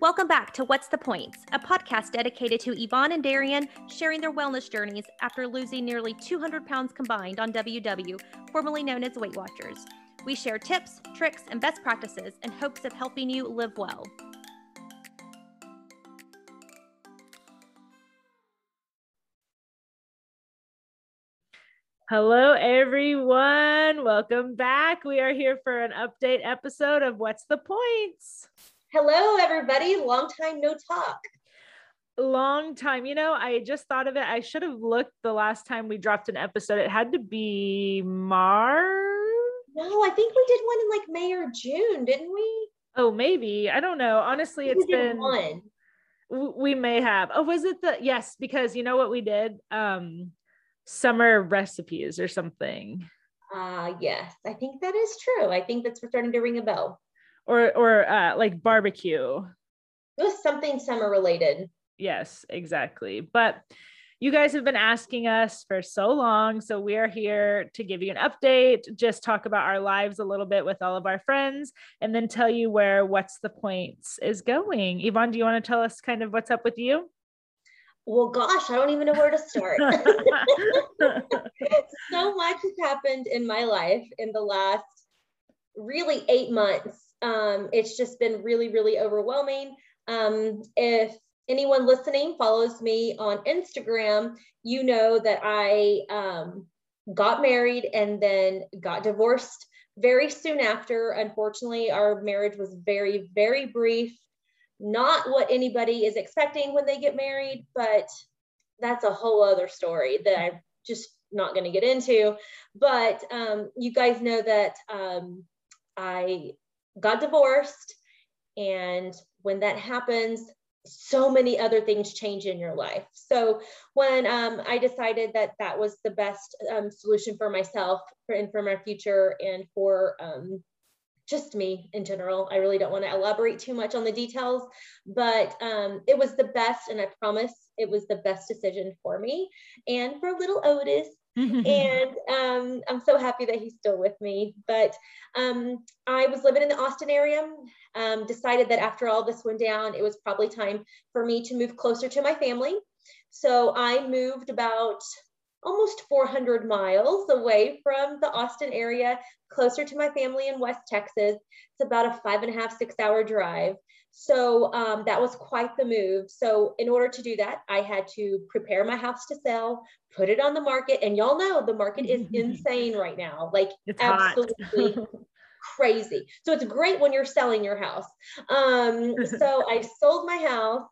Welcome back to What's the Points, a podcast dedicated to Yvonne and Darian sharing their wellness journeys after losing nearly 200 pounds combined on WW, formerly known as Weight Watchers. We share tips, tricks, and best practices in hopes of helping you live well. Hello, everyone. Welcome back. We are here for an update episode of What's the Points? Hello, everybody. Long time no talk. Long time. You know, I just thought of it. I should have looked the last time we dropped an episode. It had to be March. No, I think we did one in like May or June, didn't we? Oh, maybe. I don't know. Honestly, it's been one. We may have. Oh, was it the yes? Because you know what we did? Um, summer recipes or something. Uh yes, I think that is true. I think that's starting to ring a bell or or uh, like barbecue. It was something summer related. Yes, exactly. But you guys have been asking us for so long. So we are here to give you an update, just talk about our lives a little bit with all of our friends, and then tell you where What's the Points is going. Yvonne, do you want to tell us kind of what's up with you? Well, gosh, I don't even know where to start. so much has happened in my life in the last really eight months um, it's just been really, really overwhelming. Um, if anyone listening follows me on Instagram, you know that I um, got married and then got divorced very soon after. Unfortunately, our marriage was very, very brief. Not what anybody is expecting when they get married, but that's a whole other story that I'm just not going to get into. But um, you guys know that um, I got divorced. And when that happens, so many other things change in your life. So when um, I decided that that was the best um, solution for myself for, and for my future and for um, just me in general, I really don't want to elaborate too much on the details, but um, it was the best, and I promise it was the best decision for me and for little Otis and um, I'm so happy that he's still with me. But um, I was living in the Austin area, um, decided that after all this went down, it was probably time for me to move closer to my family. So I moved about almost 400 miles away from the Austin area, closer to my family in West Texas. It's about a five and a half, six hour drive. So um, that was quite the move. So in order to do that, I had to prepare my house to sell, put it on the market, and y'all know the market is insane right now, like it's absolutely crazy. So it's great when you're selling your house. Um, so I sold my house,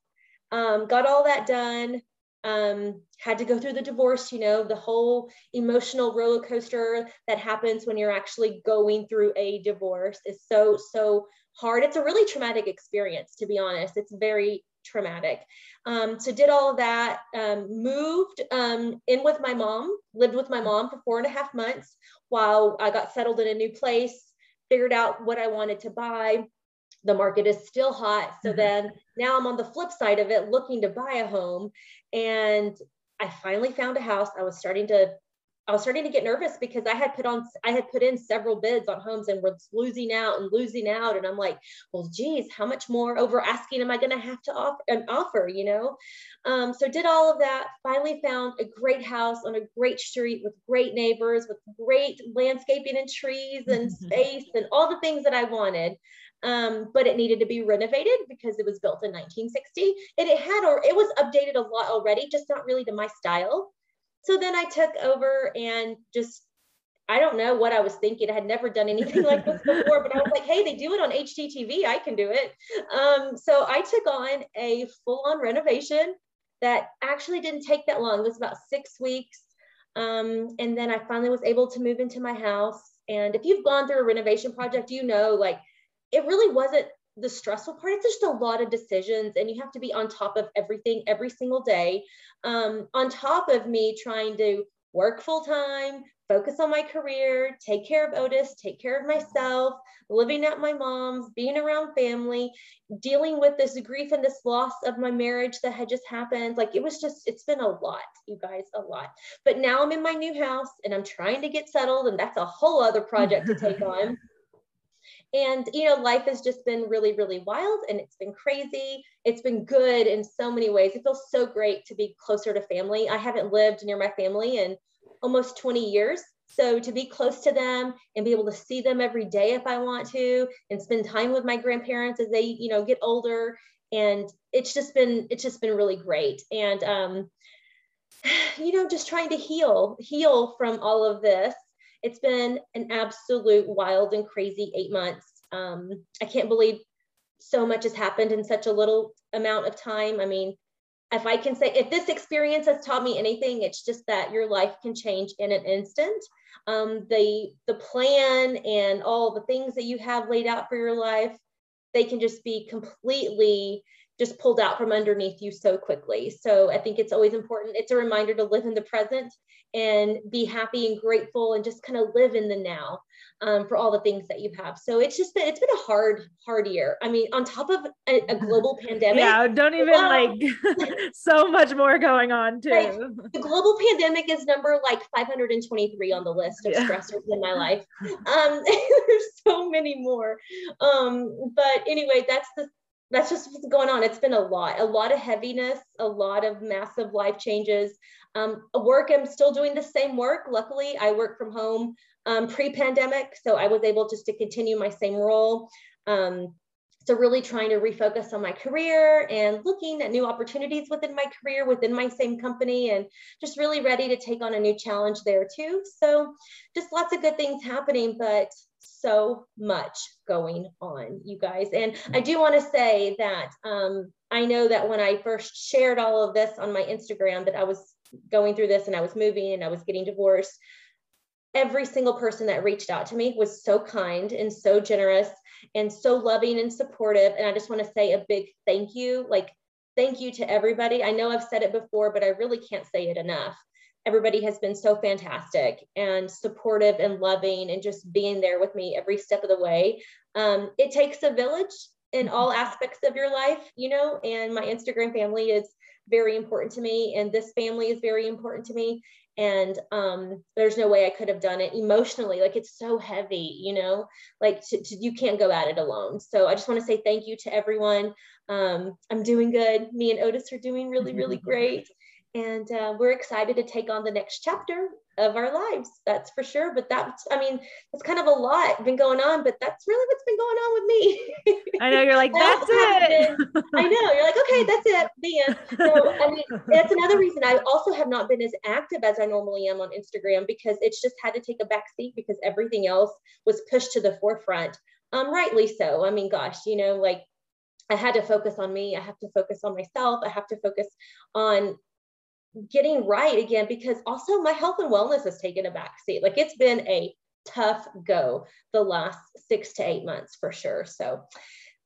um, got all that done. Um, had to go through the divorce, you know, the whole emotional roller coaster that happens when you're actually going through a divorce is so, so hard. It's a really traumatic experience, to be honest. It's very traumatic. Um, so did all of that, um, moved um, in with my mom, lived with my mom for four and a half months while I got settled in a new place, figured out what I wanted to buy. The market is still hot. So mm-hmm. then now I'm on the flip side of it, looking to buy a home. And I finally found a house. I was starting to I was starting to get nervous because I had put on, I had put in several bids on homes and was losing out and losing out. And I'm like, well, geez, how much more over asking am I going to have to offer, um, offer, you know? Um, so did all of that, finally found a great house on a great street with great neighbors, with great landscaping and trees and space and all the things that I wanted. Um, but it needed to be renovated because it was built in 1960 and it had, or it was updated a lot already, just not really to my style. So then I took over and just, I don't know what I was thinking. I had never done anything like this before, but I was like, hey, they do it on HGTV. I can do it. Um, so I took on a full on renovation that actually didn't take that long. It was about six weeks. Um, and then I finally was able to move into my house. And if you've gone through a renovation project, you know, like it really wasn't the stressful part it's just a lot of decisions and you have to be on top of everything every single day. Um, on top of me trying to work full time focus on my career take care of otis take care of myself living at my mom's being around family dealing with this grief and this loss of my marriage that had just happened. Like it was just it's been a lot you guys a lot. But now i'm in my new house and i'm trying to get settled and that's a whole other project to take on And, you know, life has just been really, really wild and it's been crazy. It's been good in so many ways. It feels so great to be closer to family. I haven't lived near my family in almost 20 years. So to be close to them and be able to see them every day if I want to and spend time with my grandparents as they, you know, get older. And it's just been, it's just been really great. And, um, you know, just trying to heal, heal from all of this it's been an absolute wild and crazy eight months. Um, I can't believe so much has happened in such a little amount of time. I mean, if I can say, if this experience has taught me anything, it's just that your life can change in an instant. Um, the the plan and all the things that you have laid out for your life, they can just be completely just pulled out from underneath you so quickly. So I think it's always important. It's a reminder to live in the present and be happy and grateful and just kind of live in the now um, for all the things that you have. So it's just been, it's been a hard, hard year. I mean, on top of a, a global pandemic. Yeah, don't even like so much more going on too. Like, the global pandemic is number like 523 on the list of yeah. stressors in my life. Um, there's so many more. Um, but anyway, that's the that's just what's going on. It's been a lot, a lot of heaviness, a lot of massive life changes. Um, work, I'm still doing the same work. Luckily, I work from home um, pre-pandemic, so I was able just to continue my same role. Um, so really trying to refocus on my career and looking at new opportunities within my career, within my same company, and just really ready to take on a new challenge there too. So just lots of good things happening, but so much going on, you guys. And I do want to say that um, I know that when I first shared all of this on my Instagram, that I was going through this and I was moving and I was getting divorced. Every single person that reached out to me was so kind and so generous and so loving and supportive. And I just want to say a big thank you. Like, thank you to everybody. I know I've said it before, but I really can't say it enough everybody has been so fantastic and supportive and loving and just being there with me every step of the way. Um, it takes a village in all aspects of your life, you know, and my Instagram family is very important to me, and this family is very important to me. And um, there's no way I could have done it emotionally. Like it's so heavy, you know, like to, to, you can't go at it alone. So I just want to say thank you to everyone. Um, I'm doing good. Me and Otis are doing really, really great and uh, we're excited to take on the next chapter of our lives that's for sure but that's i mean it's kind of a lot been going on but that's really what's been going on with me i know you're like that's it been, i know you're like okay that's it the end so i mean that's another reason i also have not been as active as i normally am on instagram because it's just had to take a back seat because everything else was pushed to the forefront um rightly so i mean gosh you know like I had to focus on me. I have to focus on myself. I have to focus on getting right again because also my health and wellness has taken a backseat. Like it's been a tough go the last six to eight months for sure. So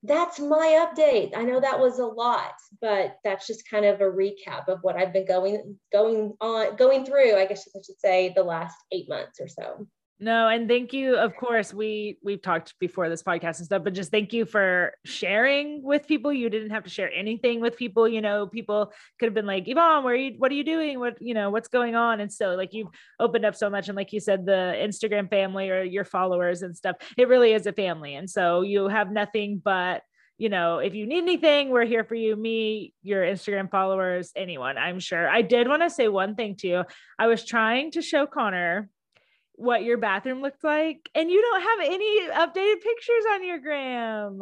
that's my update. I know that was a lot, but that's just kind of a recap of what I've been going going on going through, I guess I should say the last 8 months or so. No, and thank you. Of course, we we've talked before this podcast and stuff, but just thank you for sharing with people. You didn't have to share anything with people. You know, people could have been like, Yvonne, where you? What are you doing? What you know? What's going on? And so, like, you've opened up so much, and like you said, the Instagram family or your followers and stuff. It really is a family, and so you have nothing but you know, if you need anything, we're here for you. Me, your Instagram followers, anyone, I'm sure. I did want to say one thing too. I was trying to show Connor what your bathroom looks like and you don't have any updated pictures on your gram.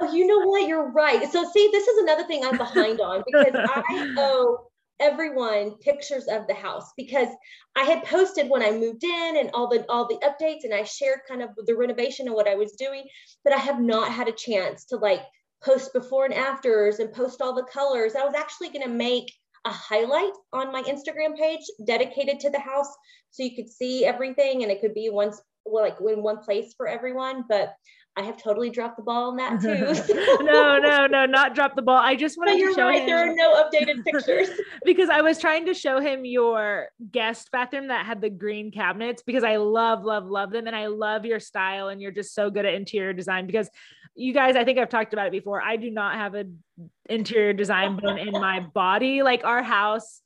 Oh you know what? You're right. So see this is another thing i'm behind on because i owe everyone pictures of the house because i had posted when i moved in and all the all the updates and i shared kind of the renovation and what i was doing but i have not had a chance to like post before and afters and post all the colors. I was actually going to make a highlight on my Instagram page dedicated to the house so you could see everything and it could be once like in one place for everyone. But I have totally dropped the ball on that too. no, no, no, not drop the ball. I just wanted to show right. him there are no updated pictures because I was trying to show him your guest bathroom that had the green cabinets because I love, love, love them, and I love your style, and you're just so good at interior design. Because you guys, I think I've talked about it before. I do not have an interior design bone in my body. Like our house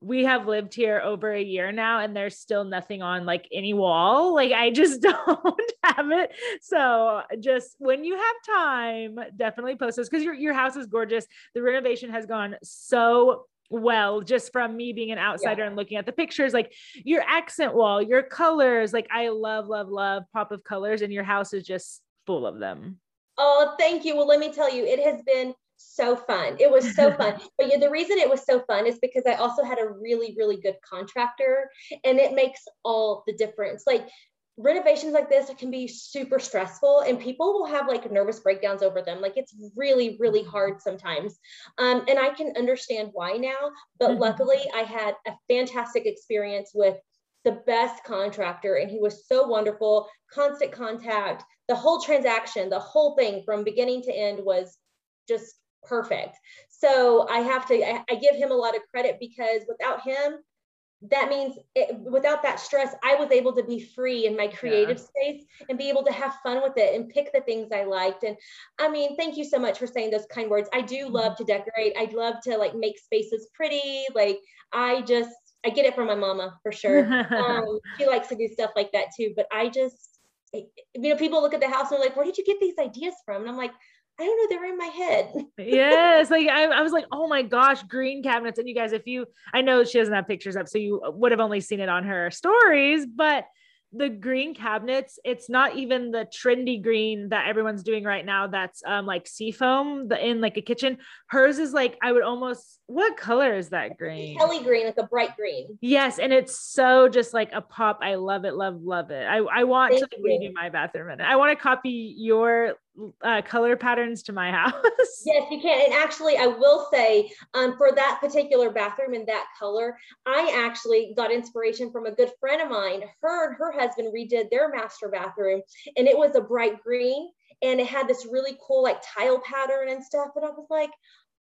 we have lived here over a year now and there's still nothing on like any wall. Like I just don't have it. So just when you have time, definitely post this because your, your house is gorgeous. The renovation has gone so well just from me being an outsider yeah. and looking at the pictures like your accent wall your colors like i love love love pop of colors and your house is just full of them oh thank you well let me tell you it has been so fun. It was so fun. But yeah, the reason it was so fun is because i also had a really really good contractor and it makes all the difference. Like renovations like this can be super stressful and people will have like nervous breakdowns over them. Like it's really really mm-hmm. hard sometimes. Um, and i can understand why now but mm-hmm. luckily i had a fantastic experience with the best contractor and he was so wonderful. Constant contact. The whole transaction the whole thing from beginning to end was just perfect so i have to I, I give him a lot of credit because without him that means it, without that stress, I was able to be free in my creative yeah. space and be able to have fun with it and pick the things I liked. And I mean, thank you so much for saying those kind words. I do mm-hmm. love to decorate. I love to like make spaces pretty. Like I just, I get it from my mama for sure. um, she likes to do stuff like that too. But I just, you know, people look at the house and they're like, where did you get these ideas from? And I'm like, I don't know, they're in my head. yes. Like I, I was like, oh my gosh, green cabinets. And you guys, if you, I know she doesn't have pictures up, so you would have only seen it on her stories, but the green cabinets, it's not even the trendy green that everyone's doing right now. That's um like seafoam the in like a kitchen. Hers is like I would almost what color is that green? Kelly green, like a bright green. Yes, and it's so just like a pop. I love it, love, love it. I, I want Thank to like, redo my bathroom and I want to copy your uh, color patterns to my house. yes, you can. And actually, I will say um, for that particular bathroom in that color, I actually got inspiration from a good friend of mine. Her and her husband redid their master bathroom, and it was a bright green and it had this really cool like tile pattern and stuff. And I was like,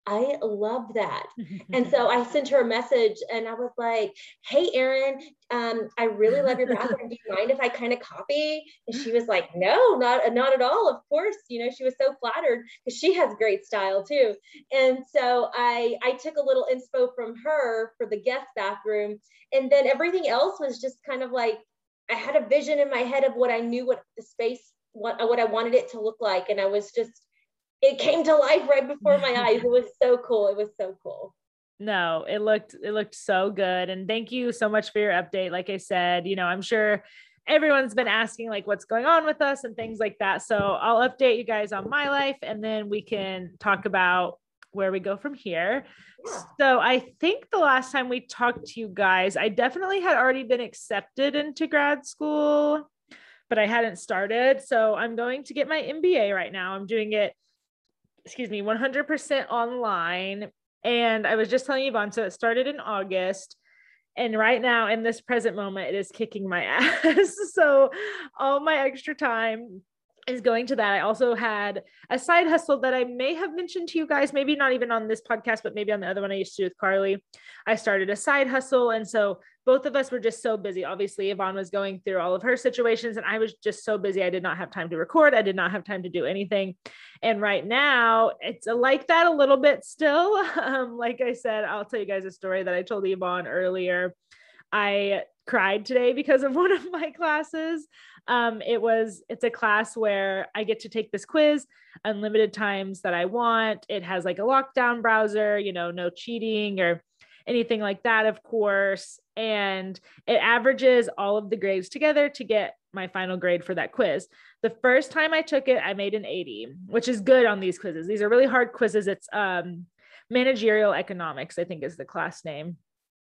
I love that. and so I sent her a message and I was like, hey, Erin, um, I really love your bathroom. Do you mind if I kind of copy? And she was like, no, not, not at all. Of course, you know, she was so flattered because she has great style too. And so I, I took a little inspo from her for the guest bathroom. And then everything else was just kind of like, I had a vision in my head of what I knew what the space, what, what I wanted it to look like. And I was just it came to life right before my eyes. It was so cool. It was so cool. No, it looked it looked so good. And thank you so much for your update. Like I said, you know, I'm sure everyone's been asking like what's going on with us and things like that. So I'll update you guys on my life and then we can talk about where we go from here. Yeah. So I think the last time we talked to you guys, I definitely had already been accepted into grad school, but I hadn't started. So I'm going to get my MBA right now. I'm doing it excuse me, 100% online. And I was just telling Yvonne, so it started in August. And right now, in this present moment, it is kicking my ass. so, all my extra time is going to that. I also had a side hustle that I may have mentioned to you guys, maybe not even on this podcast, but maybe on the other one I used to do with Carly. I started a side hustle. And so both of us were just so busy. Obviously, Yvonne was going through all of her situations, and I was just so busy. I did not have time to record. I did not have time to do anything. And right now, it's like that a little bit still. Um, like I said, I'll tell you guys a story that I told Yvonne earlier. I cried today because of one of my classes. Um, it was it's a class where I get to take this quiz unlimited times that I want. It has like a lockdown browser, you know, no cheating or anything like that, of course. And it averages all of the grades together to get my final grade for that quiz. The first time I took it, I made an 80, which is good on these quizzes. These are really hard quizzes. It's um, managerial economics, I think is the class name.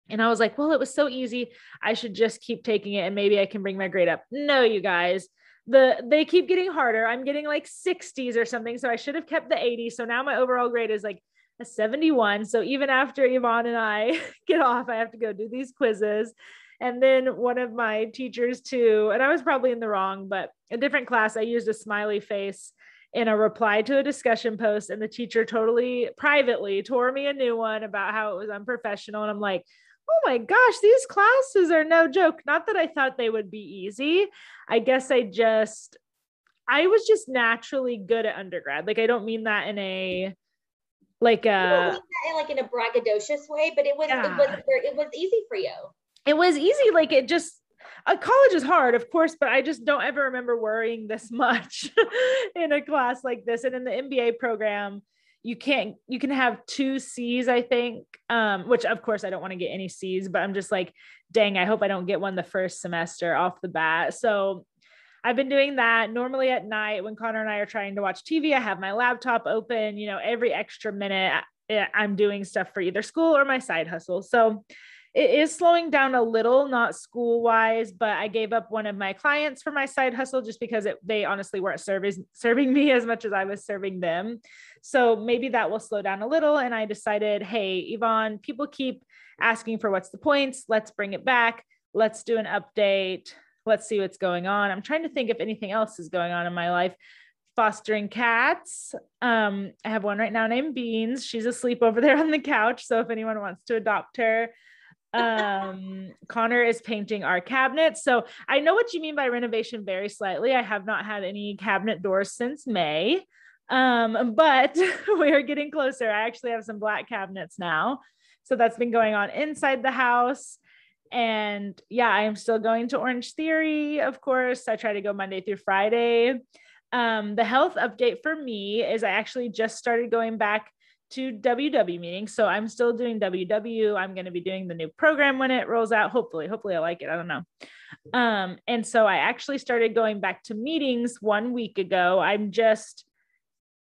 And I was like, well, it was so easy. I should just keep taking it and maybe I can bring my grade up. No, you guys. The they keep getting harder. I'm getting like 60s or something. So I should have kept the 80. So now my overall grade is like a 71. So even after Yvonne and I get off, I have to go do these quizzes. And then one of my teachers, too, and I was probably in the wrong, but a different class, I used a smiley face in a reply to a discussion post. And the teacher totally privately tore me a new one about how it was unprofessional. And I'm like, oh my gosh, these classes are no joke. Not that I thought they would be easy. I guess I just, I was just naturally good at undergrad. Like, I don't mean that in a, like a, say like in a braggadocious way, but it was yeah. it was it was easy for you. It was easy, like it just a uh, college is hard, of course, but I just don't ever remember worrying this much in a class like this. And in the MBA program, you can't you can have two C's, I think. Um, which of course I don't want to get any C's, but I'm just like, dang, I hope I don't get one the first semester off the bat. So I've been doing that normally at night when Connor and I are trying to watch TV. I have my laptop open, you know, every extra minute I'm doing stuff for either school or my side hustle. So it is slowing down a little, not school wise, but I gave up one of my clients for my side hustle just because it, they honestly weren't serving serving me as much as I was serving them. So maybe that will slow down a little. And I decided, hey, Yvonne, people keep asking for what's the points. Let's bring it back. Let's do an update. Let's see what's going on. I'm trying to think if anything else is going on in my life fostering cats. Um, I have one right now named Beans. She's asleep over there on the couch. So if anyone wants to adopt her, um connor is painting our cabinets. So i know what you mean by renovation very slightly. I have not had any cabinet doors since may. Um but we are getting closer. I actually have some black cabinets now. So that's been going on inside the house. And yeah i am still going to orange theory of course. I try to go monday through friday. Um the health update for me is i actually just started going back to WW meetings. So I'm still doing WW. I'm going to be doing the new program when it rolls out. Hopefully, hopefully I like it. I don't know. Um, and so I actually started going back to meetings one week ago. I'm just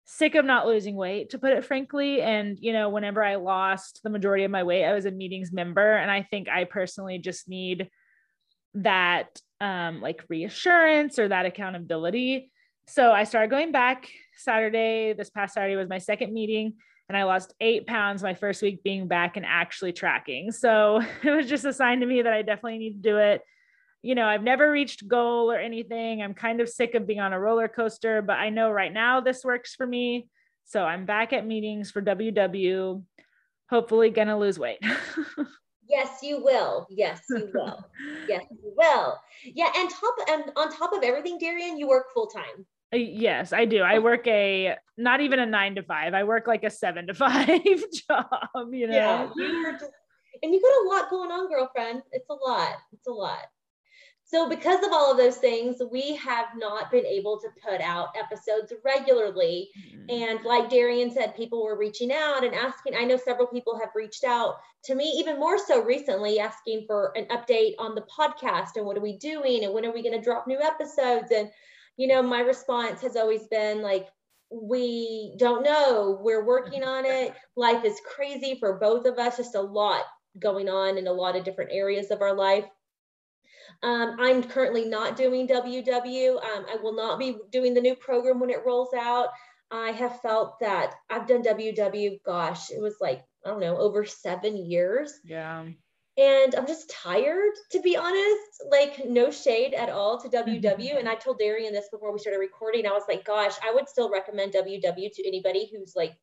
sick of not losing weight, to put it frankly. And, you know, whenever I lost the majority of my weight, I was a meetings member. And I think I personally just need that um, like reassurance or that accountability. So I started going back Saturday. This past Saturday was my second meeting and I lost eight pounds my first week being back and actually tracking. So it was just a sign to me that I definitely need to do it. You know, I've never reached goal or anything. I'm kind of sick of being on a roller coaster, but I know right now this works for me. So I'm back at meetings for WW, hopefully gonna lose weight. Yes, you will. Yes, you will. yes, you will. Yeah, and top and on top of everything, Darian, you work full time. Uh, yes, I do. I work a not even a nine to five. I work like a seven to five job, you know. Yeah, and you got a lot going on, girlfriend. It's a lot. It's a lot. So, because of all of those things, we have not been able to put out episodes regularly. Mm-hmm. And like Darian said, people were reaching out and asking. I know several people have reached out to me, even more so recently, asking for an update on the podcast and what are we doing and when are we going to drop new episodes. And you know, my response has always been like, we don't know. We're working on it. Life is crazy for both of us, just a lot going on in a lot of different areas of our life. Um, I'm currently not doing WW. Um, I will not be doing the new program when it rolls out. I have felt that I've done WW, gosh, it was like, I don't know, over seven years. Yeah and I'm just tired, to be honest. Like, no shade at all to WW. Mm-hmm. And I told Darian this before we started recording. I was like, gosh, I would still recommend WW to anybody who's like,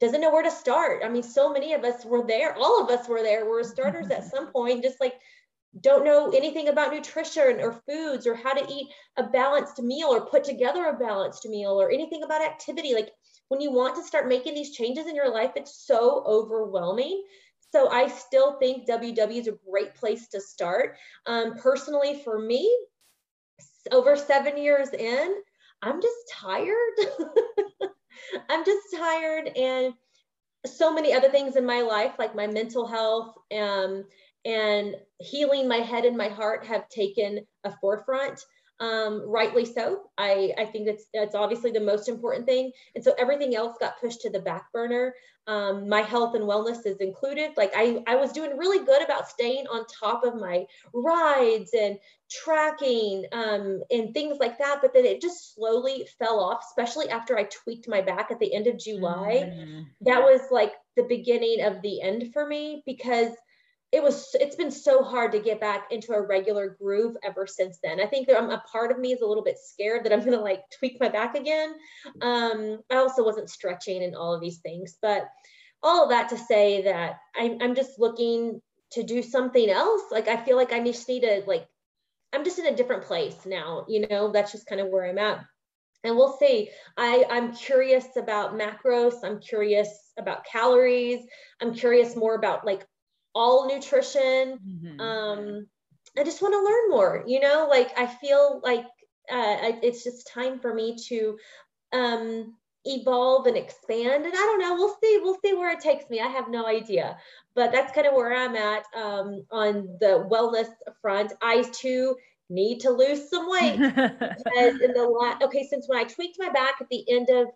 doesn't know where to start. I mean, so many of us were there. All of us were there. We're starters at some point, just like don't know anything about nutrition or foods or how to eat a balanced meal or put together a balanced meal or anything about activity. Like, when you want to start making these changes in your life, it's so overwhelming. So I still think WW is a great place to start. Um, personally, for me, over seven years in, I'm just tired. I'm just tired and so many other things in my life, like my mental health um, and healing my head and my heart have taken a forefront um, rightly so. I, I think that's that's obviously the most important thing. And so everything else got pushed to the back burner. Um, my health and wellness is included. Like I, I was doing really good about staying on top of my rides and tracking um, and things like that. But then it just slowly fell off, especially after I tweaked my back at the end of July. Mm-hmm. That was like the beginning of the end for me because it was it's been so hard to get back into a regular groove ever since then i think that I'm, a part of me is a little bit scared that i'm going to like tweak my back again um, i also wasn't stretching and all of these things but all of that to say that I'm, I'm just looking to do something else like i feel like i just need to like i'm just in a different place now you know that's just kind of where i'm at and we'll see. I, I'm curious about macros. I'm curious about calories. I'm curious more about like all nutrition. Mm-hmm. Um, I just want to learn more, you know, like I feel like uh, it's just time for me to um, evolve and expand. And I don't know, we'll see, we'll see where it takes me. I have no idea, but that's kind of where I'm at um, on the wellness front. I too need to lose some weight because in the last, okay, since when I tweaked my back at the end of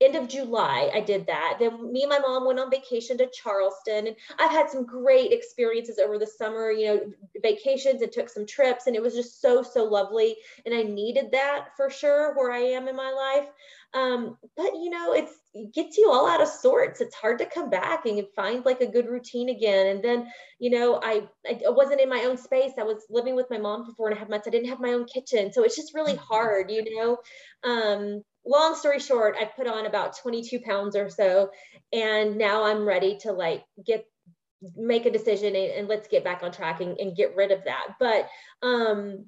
end of July, I did that. Then me and my mom went on vacation to Charleston. And I've had some great experiences over the summer, you know, vacations and took some trips. And it was just so, so lovely. And I needed that for sure where I am in my life. Um, but you know, it's it gets you all out of sorts. It's hard to come back and find like a good routine again. And then, you know, I, I wasn't in my own space. I was living with my mom for four and a half months. I didn't have my own kitchen. So it's just really mm-hmm. hard, you know. Um, long story short, I put on about 22 pounds or so, and now I'm ready to like get make a decision and, and let's get back on track and, and, get rid of that. But um,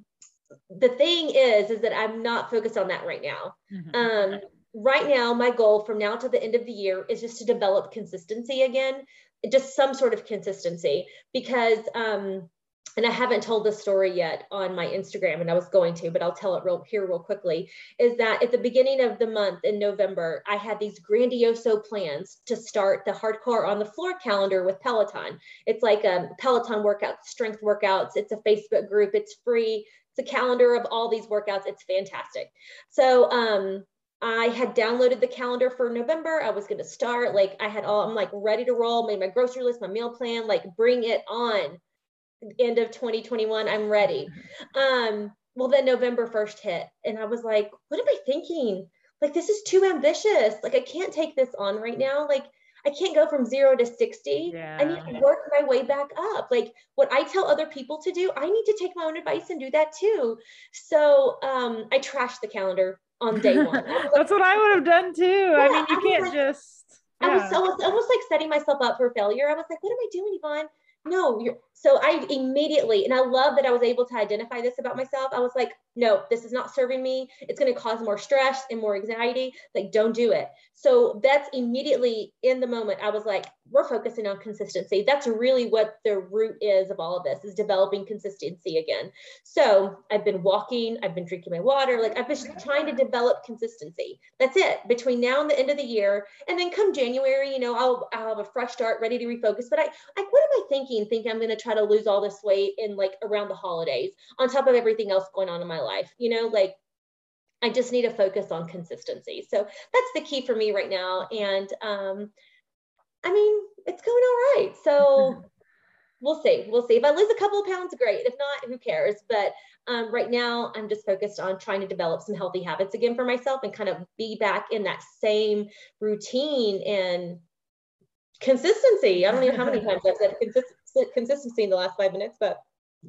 the thing is, is that I'm not focused on that right now. Mm-hmm. Um, right now, my goal from now to the end of the year is just to develop consistency again, just some sort of consistency because um, and I haven't told this story yet on my Instagram, and I was going to, but I'll tell it real here real quickly. Is that at the beginning of the month in November, I had these grandioso plans to start the hardcore on the floor calendar with Peloton. It's like a Peloton workout, strength workouts. It's a Facebook group. It's free. It's a calendar of all these workouts. It's fantastic. So um, I had downloaded the calendar for November. I was going to start. Like I had all. I'm like ready to roll. Made my grocery list, my meal plan. Like bring it on end of 2021 i'm ready um well then november 1st hit and i was like what am i thinking like this is too ambitious like i can't take this on right now like i can't go from zero to 60 yeah. i need to work my way back up like what i tell other people to do i need to take my own advice and do that too so um i trashed the calendar on day one that's what i would have done too yeah, i mean you I can't like, just yeah. I was, I was almost like setting myself up for failure. I was like, what am I doing, Yvonne? no, you're so I immediately, and I love that I was able to identify this about myself. I was like, no, this is not serving me. It's going to cause more stress and more anxiety. Like, don't do it. So that's immediately in the moment. I was like, we're focusing on consistency. That's really what the root is of all of this is developing consistency again. So I've been walking, I've been drinking my water, like I've been trying to develop consistency. That's it between now and the end of the year. And then come January, you know, I'll, I'll have a fresh start ready to refocus. But I, like, what am I thinking? Thinking I'm going to try to lose all this weight in like around the holidays on top of everything else going on in my life, you know, like I just need to focus on consistency. So that's the key for me right now. And um, I mean, it's going all right. So we'll see. We'll see. If I lose a couple of pounds, great. If not, who cares? But um, right now, I'm just focused on trying to develop some healthy habits again for myself and kind of be back in that same routine and consistency. I don't know how many times I've said consist- consistency in the last five minutes, but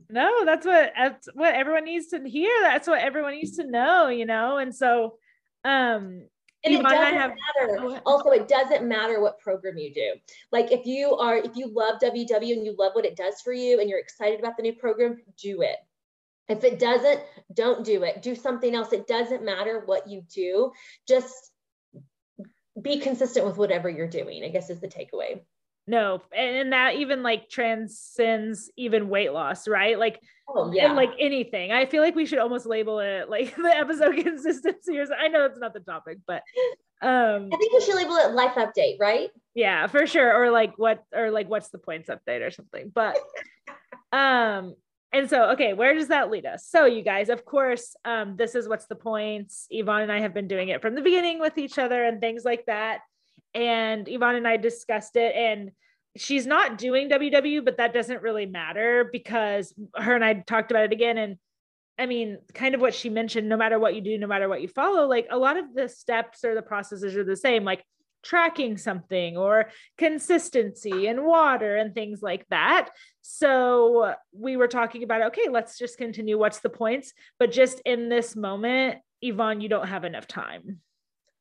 no that's what that's what everyone needs to hear that's what everyone needs to know you know and so um and it doesn't have, matter. Also, it doesn't matter what program you do. Like if you are, if you love WW and you love what it does for you and you're excited about the new program, do it. If it doesn't, don't do it. Do something else. It doesn't matter what you do. Just be consistent with whatever you're doing, I guess is the takeaway no and that even like transcends even weight loss right? Like oh, yeah. like anything. I feel like we should almost label it like the episode consistency or i know it's not the topic but um i think we should label it life update right? Yeah for sure or like what or like what's the points update or something but um and so okay where does that lead us? So you guys of course um this is what's the points. Yvonne and i have been doing it from the beginning with each other and things like that and Yvonne and I discussed it and she's not doing WW, but that doesn't really matter because her and I talked about it again. And I mean, kind of what she mentioned, no matter what you do, no matter what you follow, like a lot of the steps or the processes are the same, like tracking something or consistency and water and things like that. So we were talking about, okay, let's just continue. What's the points? But just in this moment, Yvonne, you don't have enough time.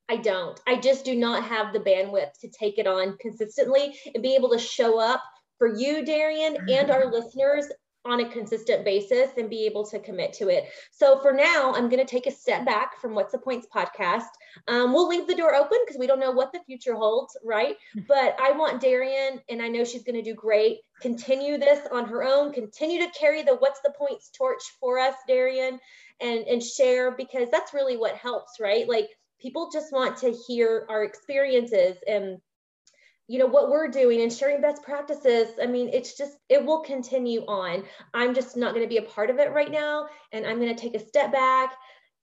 I don't. I just do not have the bandwidth to take it on consistently and be able to show up for you, Darian, and our listeners on a consistent basis and be able to commit to it. So for now, I'm going to take a step back from What's the Points podcast. Um, we'll leave the door open because we don't know what the future holds, right? But I want Darian, and I know she's going to do great, continue this on her own, continue to carry the What's the Points torch for us, Darian, and, and share because that's really what helps, right? Like people just want to hear our experiences and you know what we're doing and sharing best practices. I mean it's just it will continue on. I'm just not going to be a part of it right now and i'm going to take a step back.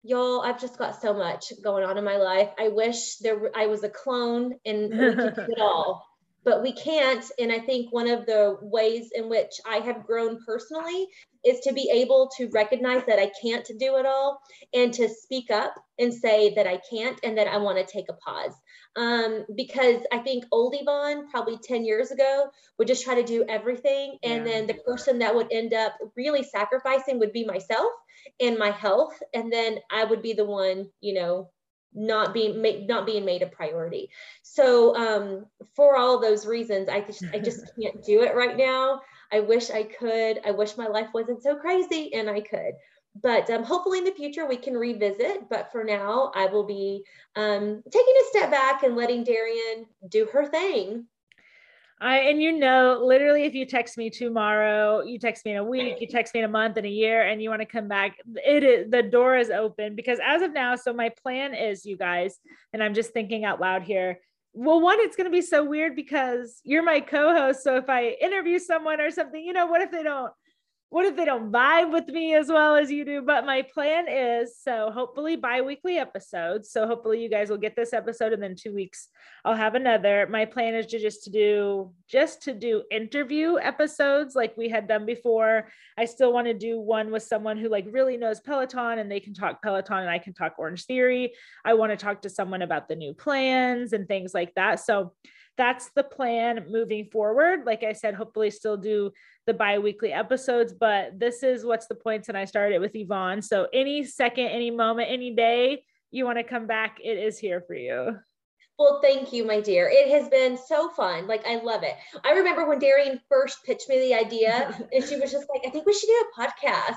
Y'all i've just got so much going on in my life. I wish there i was a clone and we could do it all but we can't and i think one of the ways in which i have grown personally is to be able to recognize that i can't do it all and to speak up and say that i can't and that i want to take a pause um, because I think old Yvonne, probably 10 years ago, would just try to do everything. And yeah. then the person that would end up really sacrificing would be myself and my health. And then I would be the one, you know, not being made not being made a priority so um, for all those reasons i just i just can't do it right now i wish i could i wish my life wasn't so crazy and i could but um, hopefully in the future we can revisit. But for now, I will be um, taking a step back and letting Darian do her thing. I and you know, literally, if you text me tomorrow, you text me in a week, you text me in a month, in a year, and you want to come back, it is the door is open because as of now, so my plan is, you guys, and I'm just thinking out loud here. Well, one, it's going to be so weird because you're my co-host. So if I interview someone or something, you know, what if they don't what if they don't vibe with me as well as you do? But my plan is so hopefully bi-weekly episodes. So hopefully you guys will get this episode and then two weeks I'll have another. My plan is to just to do just to do interview episodes like we had done before. I still want to do one with someone who like really knows Peloton and they can talk Peloton and I can talk Orange Theory. I want to talk to someone about the new plans and things like that. So that's the plan moving forward. Like I said, hopefully still do the bi-weekly episodes, but this is what's the points. And I started with Yvonne. So any second, any moment, any day you want to come back, it is here for you. Well, thank you, my dear. It has been so fun. Like, I love it. I remember when Darian first pitched me the idea, and she was just like, I think we should do a podcast.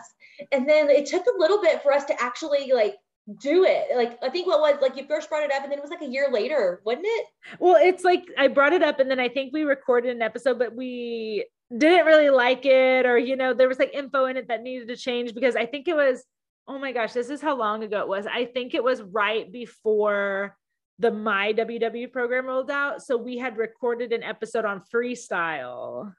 And then it took a little bit for us to actually like do it. Like I think what was like you first brought it up and then it was like a year later, wasn't it? Well, it's like I brought it up and then I think we recorded an episode, but we didn't really like it, or you know, there was like info in it that needed to change because I think it was, oh my gosh, this is how long ago it was. I think it was right before the my WW program rolled out. So we had recorded an episode on freestyle.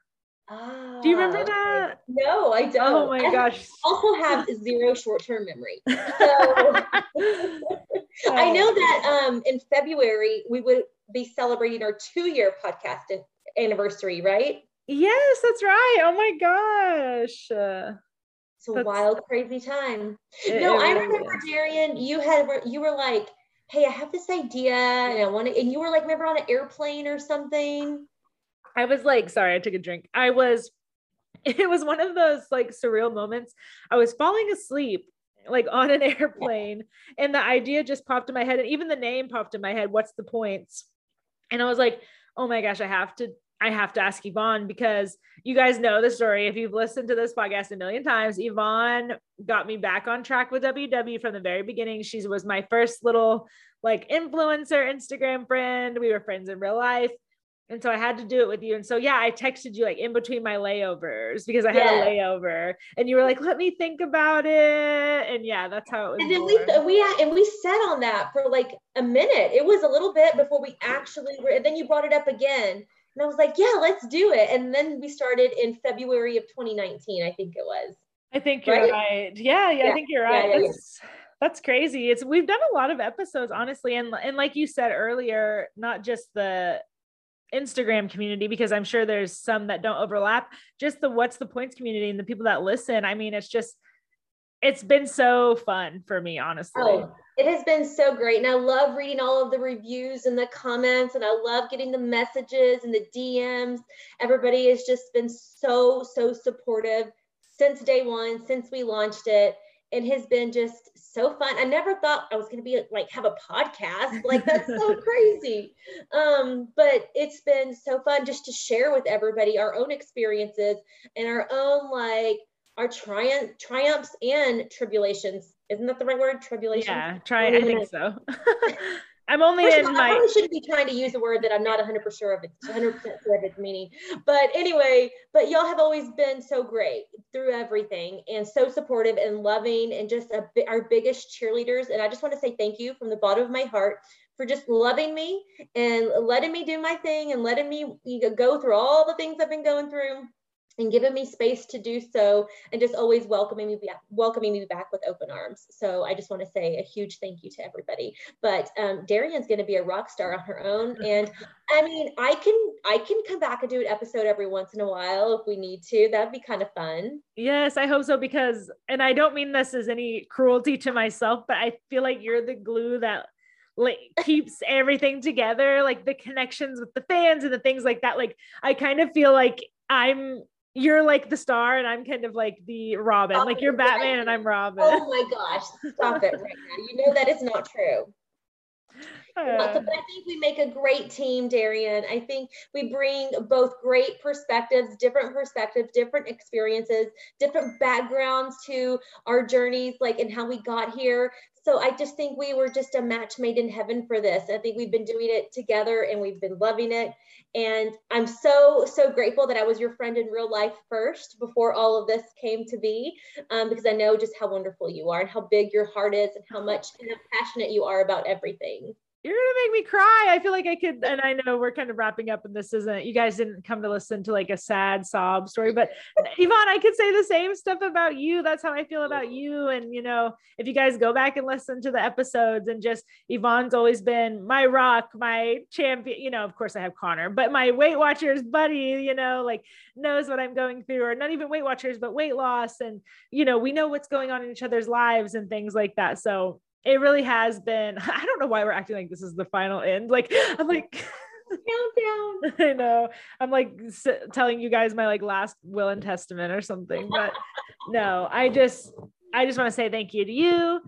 Oh, Do you remember ah, that? No, I don't. Oh my gosh. I also have zero short-term memory. So I know that um, in February we would be celebrating our two-year podcast anniversary, right? Yes, that's right. Oh my gosh. it's a that's, wild, crazy time. It, no, it I remember, Darian, you had you were like, "Hey, I have this idea, and I want to," and you were like, "Remember on an airplane or something?" I was like, sorry, I took a drink. I was, it was one of those like surreal moments. I was falling asleep like on an airplane and the idea just popped in my head and even the name popped in my head. What's the points? And I was like, oh my gosh, I have to I have to ask Yvonne because you guys know the story. If you've listened to this podcast a million times, Yvonne got me back on track with WW from the very beginning. She was my first little like influencer Instagram friend. We were friends in real life. And so I had to do it with you. And so, yeah, I texted you like in between my layovers because I had yeah. a layover and you were like, let me think about it. And yeah, that's how it was. And then we, we, and we sat on that for like a minute. It was a little bit before we actually were, and then you brought it up again. And I was like, yeah, let's do it. And then we started in February of 2019, I think it was. I think you're right. right. Yeah, yeah, yeah, I think you're right. Yeah, that's, that's crazy. It's we've done a lot of episodes, honestly. And and like you said earlier, not just the Instagram community because I'm sure there's some that don't overlap. Just the what's the points community and the people that listen. I mean, it's just it's been so fun for me, honestly. Oh, it has been so great. And I love reading all of the reviews and the comments, and I love getting the messages and the DMs. Everybody has just been so, so supportive since day one, since we launched it it has been just so fun. I never thought I was going to be like have a podcast. Like that's so crazy. Um, but it's been so fun just to share with everybody our own experiences and our own like our triumph, triumphs and tribulations. Isn't that the right word? Tribulations. Yeah, try. I think so. I'm only First in all, my. I probably shouldn't be trying to use a word that I'm not 100 percent sure of its 100 percent sure of its meaning. But anyway, but y'all have always been so great through everything and so supportive and loving and just a, our biggest cheerleaders. And I just want to say thank you from the bottom of my heart for just loving me and letting me do my thing and letting me go through all the things I've been going through and giving me space to do so and just always welcoming me back welcoming me back with open arms. So i just want to say a huge thank you to everybody. But um, darian's going to be a rock star on her own and i mean i can i can come back and do an episode every once in a while if we need to. That'd be kind of fun. Yes i hope so because and i don't mean this as any cruelty to myself but i feel like you're the glue that like keeps everything together like the connections with the fans and the things like that. Like i kind of feel like i'm you're like the star and I'm kind of like the Robin. Stop like you're Batman and I'm Robin. Oh my gosh, stop it right now. You know that is not true. Uh, but I think we make a great team, Darian. I think we bring both great perspectives, different perspectives, different experiences, different backgrounds to our journeys, like and how we got here so I just think we were just a match made in heaven for this. I think we've been doing it together and we've been loving it. And I'm so, so grateful that I was your friend in real life first before all of this came to be, um, because I know just how wonderful you are and how big your heart is and how much and how passionate you are about everything you're gonna make me cry. I feel like I could, and I know we're kind of wrapping up, and this isn't. You guys didn't come to listen to like a sad sob story, but Yvonne, I could say the same stuff about you. That's how I feel about you. And you know, if you guys go back and listen to the episodes, and just Yvonne's always been my rock, my champion. You know, of course I have Connor, but my Weight Watchers buddy. You know, like knows what I'm going through, or not even Weight Watchers, but weight loss, and you know, we know what's going on in each other's lives and things like that. So it really has been i don't know why we're acting like this is the final end like i'm like countdown i know i'm like telling you guys my like last will and testament or something but no i just i just want to say thank you to you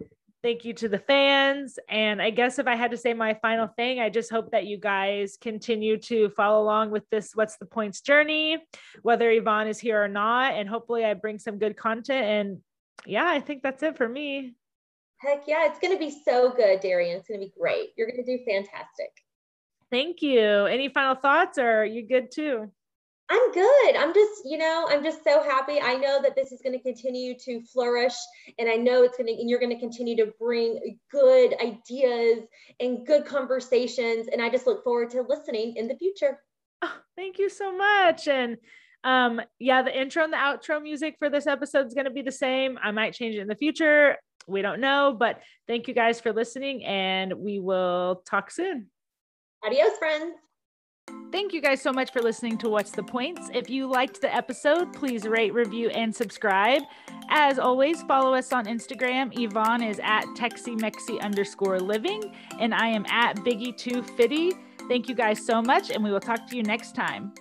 thank you to the fans and i guess if i had to say my final thing i just hope that you guys continue to follow along with this what's the points journey whether yvonne is here or not and hopefully i bring some good content and yeah i think that's it for me Heck yeah, it's going to be so good, Darian. It's going to be great. You're going to do fantastic. Thank you. Any final thoughts or are you good too? I'm good. I'm just, you know, I'm just so happy. I know that this is going to continue to flourish and I know it's going to, and you're going to continue to bring good ideas and good conversations. And I just look forward to listening in the future. Oh, thank you so much. And um, yeah, the intro and the outro music for this episode is going to be the same. I might change it in the future we don't know. But thank you guys for listening, and we will talk soon. Adios, friends. Thank you guys so much for listening to What's the Points. If you liked the episode, please rate, review, and subscribe. As always, follow us on Instagram. Yvonne is at TexieMexi underscore living, and I am at Biggie2Fitty. Thank you guys so much, and we will talk to you next time.